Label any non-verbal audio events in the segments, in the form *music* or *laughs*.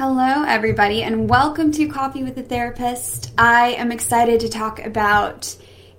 Hello, everybody, and welcome to Coffee with a Therapist. I am excited to talk about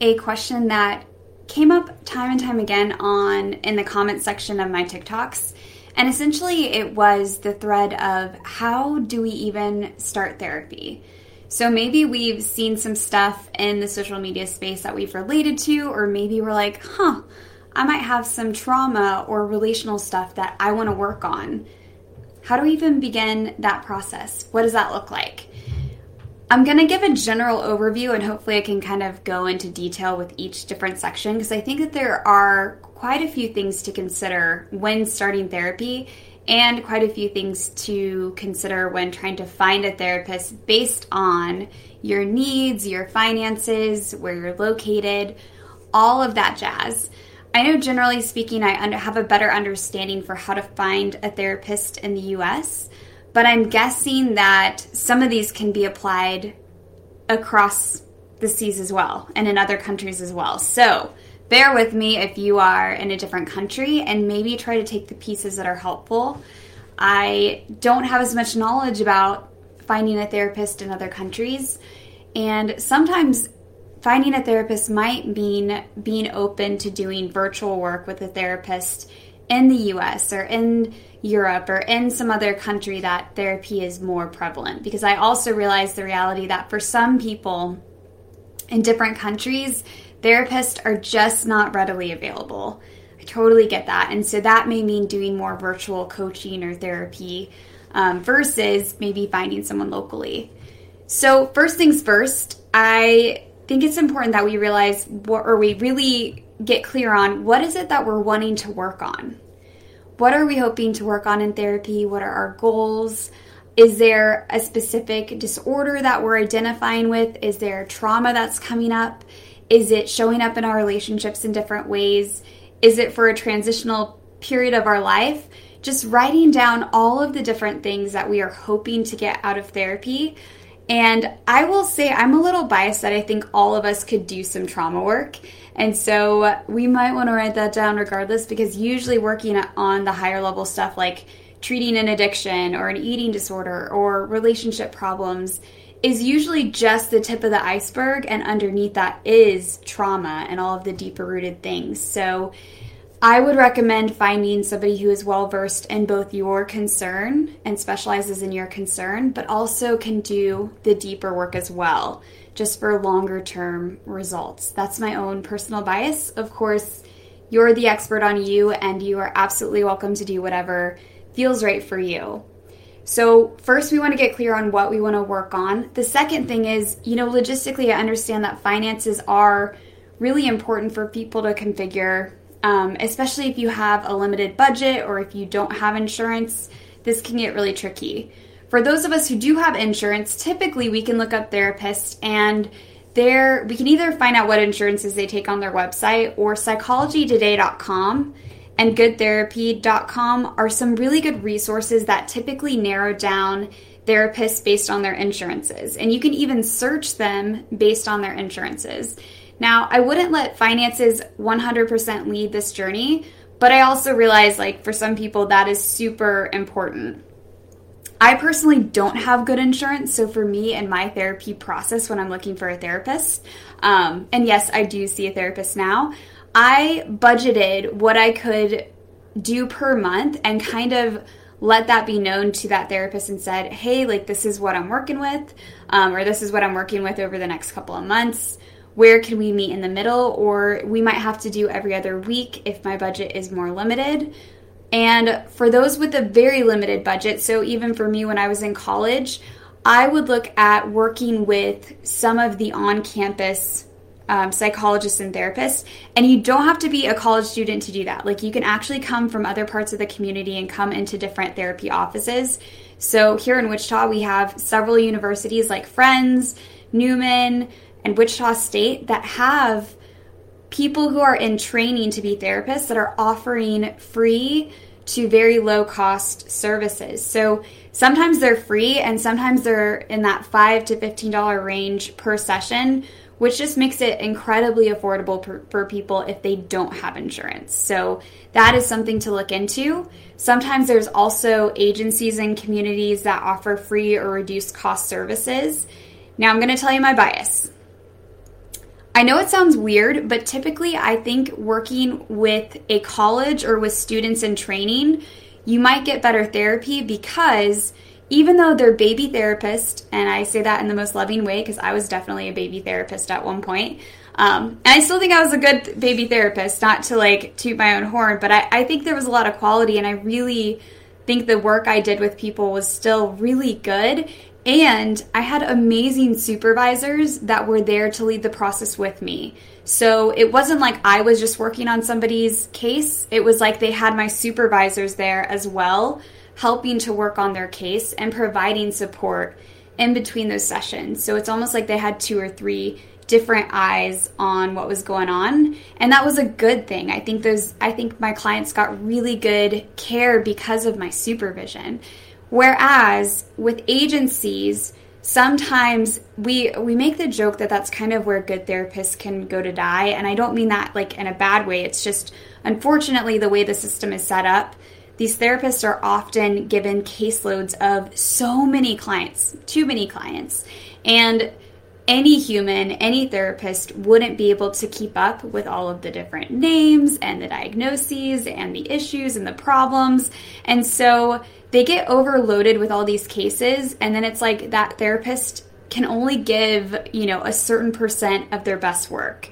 a question that came up time and time again on in the comment section of my TikToks. And essentially, it was the thread of how do we even start therapy? So maybe we've seen some stuff in the social media space that we've related to, or maybe we're like, huh, I might have some trauma or relational stuff that I want to work on. How do we even begin that process? What does that look like? I'm going to give a general overview and hopefully I can kind of go into detail with each different section because I think that there are quite a few things to consider when starting therapy and quite a few things to consider when trying to find a therapist based on your needs, your finances, where you're located, all of that jazz. I know generally speaking, I under, have a better understanding for how to find a therapist in the US, but I'm guessing that some of these can be applied across the seas as well and in other countries as well. So bear with me if you are in a different country and maybe try to take the pieces that are helpful. I don't have as much knowledge about finding a therapist in other countries, and sometimes finding a therapist might mean being open to doing virtual work with a therapist in the US or in Europe or in some other country that therapy is more prevalent. Because I also realize the reality that for some people in different countries, therapists are just not readily available. I totally get that. And so that may mean doing more virtual coaching or therapy um, versus maybe finding someone locally. So, first things first, I think it's important that we realize what, or we really get clear on what is it that we're wanting to work on. What are we hoping to work on in therapy? What are our goals? Is there a specific disorder that we're identifying with? Is there trauma that's coming up? Is it showing up in our relationships in different ways? Is it for a transitional period of our life? Just writing down all of the different things that we are hoping to get out of therapy and I will say I'm a little biased that I think all of us could do some trauma work. And so we might want to write that down regardless because usually working on the higher level stuff like treating an addiction or an eating disorder or relationship problems is usually just the tip of the iceberg and underneath that is trauma and all of the deeper rooted things. So I would recommend finding somebody who is well versed in both your concern and specializes in your concern, but also can do the deeper work as well, just for longer term results. That's my own personal bias. Of course, you're the expert on you, and you are absolutely welcome to do whatever feels right for you. So, first, we want to get clear on what we want to work on. The second thing is, you know, logistically, I understand that finances are really important for people to configure um, especially if you have a limited budget or if you don't have insurance. This can get really tricky. For those of us who do have insurance, typically we can look up therapists and there we can either find out what insurances they take on their website or psychologytoday.com and goodtherapy.com are some really good resources that typically narrow down therapists based on their insurances. And you can even search them based on their insurances. Now, I wouldn't let finances 100% lead this journey, but I also realize, like, for some people, that is super important. I personally don't have good insurance, so for me and my therapy process when I'm looking for a therapist, um, and yes, I do see a therapist now, I budgeted what I could do per month and kind of let that be known to that therapist and said, hey, like, this is what I'm working with, um, or this is what I'm working with over the next couple of months where can we meet in the middle or we might have to do every other week if my budget is more limited. And for those with a very limited budget so even for me when i was in college i would look at working with some of the on-campus um, psychologists and therapists. And you don't have to be a college student to do that. Like you can actually come from other parts of the community and come into different therapy offices. So here in wichita we have several universities like friends newman and Wichita State that have people who are in training to be therapists that are offering free to very low cost services. So sometimes they're free and sometimes they're in that 5 to $15 range per session which just makes it incredibly affordable per, for people if they don't have insurance. So that is something to look into. Sometimes there's also agencies and communities that offer free or reduced cost services. Now I'm going to tell you my bias. I know it sounds weird, but typically I think working with a college or with students in training, you might get better therapy because even though they're baby therapists, and I say that in the most loving way because I was definitely a baby therapist at one point. Um, and I still think I was a good baby therapist, not to like toot my own horn, but I, I think there was a lot of quality, and I really think the work I did with people was still really good. And I had amazing supervisors that were there to lead the process with me. So it wasn't like I was just working on somebody's case, it was like they had my supervisors there as well, helping to work on their case and providing support in between those sessions. So it's almost like they had two or three different eyes on what was going on and that was a good thing i think those i think my clients got really good care because of my supervision Whereas with agencies, sometimes we we make the joke that that's kind of where good therapists can go to die, and I don't mean that like in a bad way. It's just unfortunately the way the system is set up. These therapists are often given caseloads of so many clients, too many clients, and any human, any therapist wouldn't be able to keep up with all of the different names and the diagnoses and the issues and the problems. And so they get overloaded with all these cases and then it's like that therapist can only give, you know, a certain percent of their best work.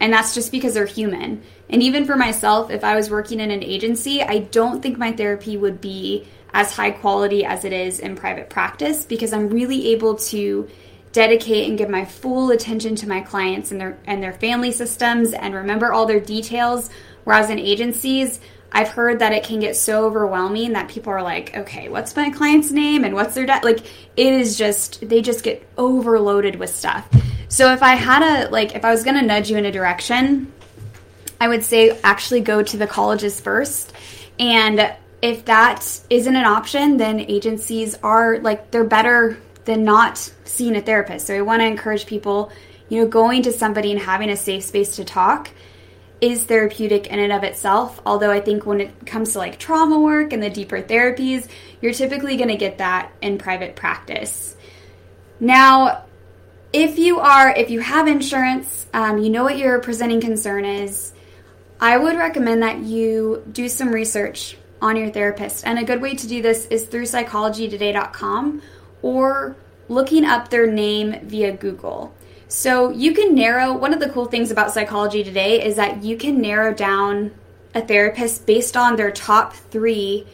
And that's just because they're human. And even for myself, if I was working in an agency, I don't think my therapy would be as high quality as it is in private practice because I'm really able to dedicate and give my full attention to my clients and their and their family systems and remember all their details whereas in agencies I've heard that it can get so overwhelming that people are like, okay, what's my client's name and what's their debt? Like, it is just, they just get overloaded with stuff. So if I had a, like, if I was going to nudge you in a direction, I would say actually go to the colleges first. And if that isn't an option, then agencies are like, they're better than not seeing a therapist. So I want to encourage people, you know, going to somebody and having a safe space to talk is therapeutic in and of itself. Although I think when it comes to like trauma work and the deeper therapies, you're typically going to get that in private practice. Now, if you are, if you have insurance, um, you know what your presenting concern is, I would recommend that you do some research on your therapist. And a good way to do this is through psychologytoday.com or looking up their name via Google. So you can narrow, one of the cool things about psychology today is that you can narrow down a therapist based on their top three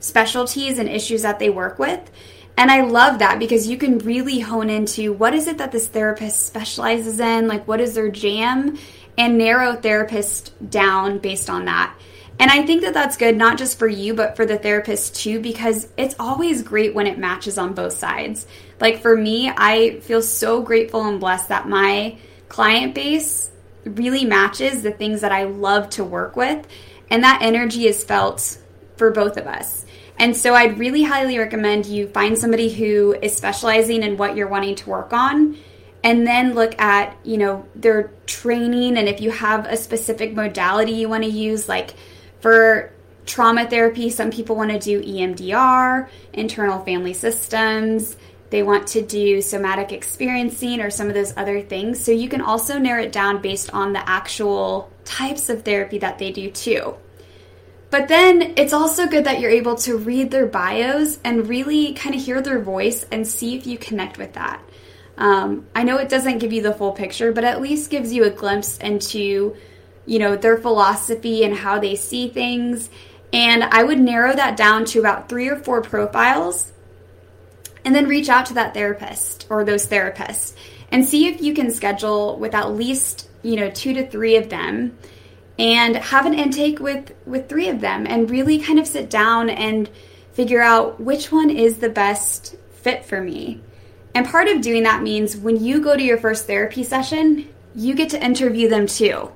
specialties and issues that they work with. And I love that because you can really hone into what is it that this therapist specializes in, like what is their jam, and narrow therapist down based on that. And I think that that's good, not just for you, but for the therapist too, because it's always great when it matches on both sides. Like for me, I feel so grateful and blessed that my client base really matches the things that I love to work with. And that energy is felt for both of us. And so I'd really highly recommend you find somebody who is specializing in what you're wanting to work on and then look at, you know, their training and if you have a specific modality you want to use like for trauma therapy, some people want to do EMDR, internal family systems. They want to do somatic experiencing or some of those other things. So you can also narrow it down based on the actual types of therapy that they do too. But then it's also good that you're able to read their bios and really kind of hear their voice and see if you connect with that. Um, I know it doesn't give you the full picture, but at least gives you a glimpse into you know, their philosophy and how they see things. And I would narrow that down to about three or four profiles and then reach out to that therapist or those therapists and see if you can schedule with at least, you know, two to three of them and have an intake with with three of them and really kind of sit down and figure out which one is the best fit for me. And part of doing that means when you go to your first therapy session, you get to interview them too.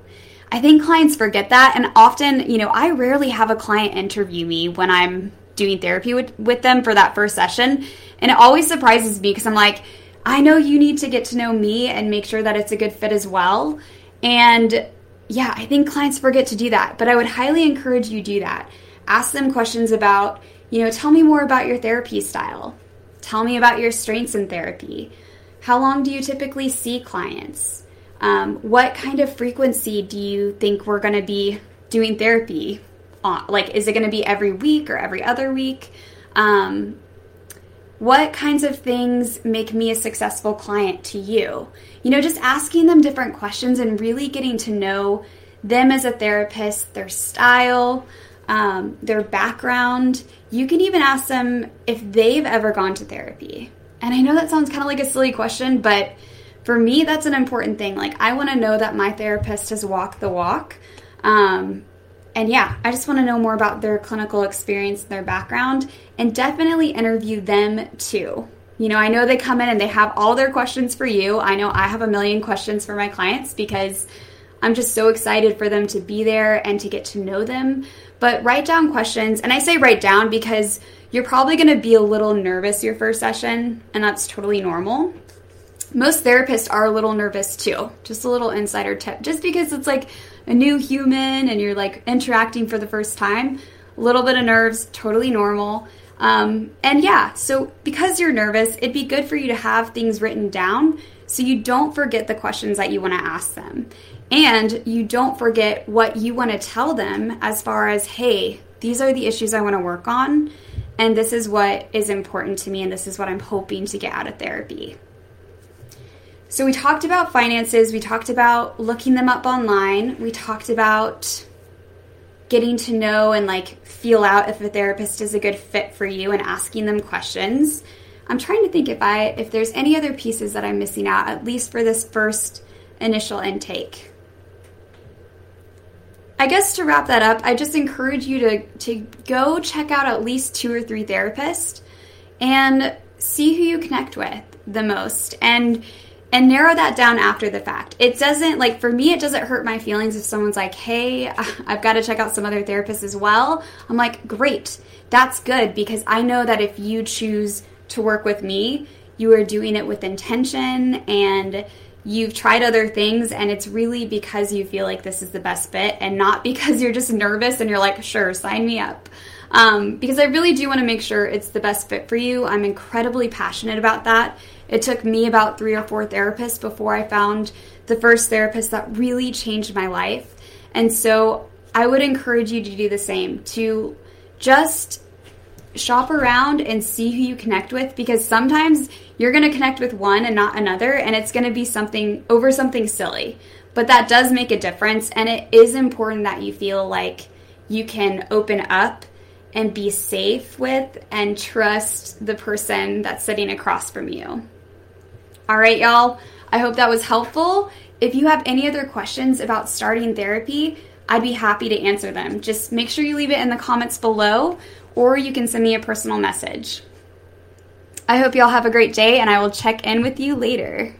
I think clients forget that. And often, you know, I rarely have a client interview me when I'm doing therapy with, with them for that first session. And it always surprises me because I'm like, I know you need to get to know me and make sure that it's a good fit as well. And yeah, I think clients forget to do that, but I would highly encourage you do that. Ask them questions about, you know, tell me more about your therapy style. Tell me about your strengths in therapy. How long do you typically see clients? Um, what kind of frequency do you think we're going to be doing therapy on? Like, is it going to be every week or every other week? Um, what kinds of things make me a successful client to you? You know, just asking them different questions and really getting to know them as a therapist, their style, um, their background. You can even ask them if they've ever gone to therapy. And I know that sounds kind of like a silly question, but for me, that's an important thing. Like, I want to know that my therapist has walked the walk. Um, and yeah, I just want to know more about their clinical experience, their background, and definitely interview them too. You know, I know they come in and they have all their questions for you. I know I have a million questions for my clients because I'm just so excited for them to be there and to get to know them. But write down questions, and I say write down because you're probably going to be a little nervous your first session, and that's totally normal. Most therapists are a little nervous too. Just a little insider tip. Just because it's like a new human and you're like interacting for the first time, a little bit of nerves, totally normal. Um, and yeah, so because you're nervous, it'd be good for you to have things written down so you don't forget the questions that you want to ask them. And you don't forget what you want to tell them as far as, hey, these are the issues I want to work on, and this is what is important to me, and this is what I'm hoping to get out of therapy. So, we talked about finances, we talked about looking them up online, we talked about getting to know and like feel out if a therapist is a good fit for you and asking them questions. I'm trying to think if I if there's any other pieces that I'm missing out at least for this first initial intake. I guess to wrap that up, I just encourage you to to go check out at least two or three therapists and see who you connect with the most and and narrow that down after the fact. It doesn't like for me it doesn't hurt my feelings if someone's like, "Hey, *laughs* I've got to check out some other therapists as well." I'm like, "Great. That's good because I know that if you choose to work with me, you are doing it with intention and you've tried other things and it's really because you feel like this is the best fit and not *laughs* because you're just nervous and you're like, sure, sign me up. Um, because I really do want to make sure it's the best fit for you. I'm incredibly passionate about that. It took me about three or four therapists before I found the first therapist that really changed my life. And so I would encourage you to do the same, to just shop around and see who you connect with because sometimes you're going to connect with one and not another and it's going to be something over something silly. But that does make a difference and it is important that you feel like you can open up and be safe with and trust the person that's sitting across from you. All right, y'all. I hope that was helpful. If you have any other questions about starting therapy, I'd be happy to answer them. Just make sure you leave it in the comments below or you can send me a personal message. I hope y'all have a great day, and I will check in with you later.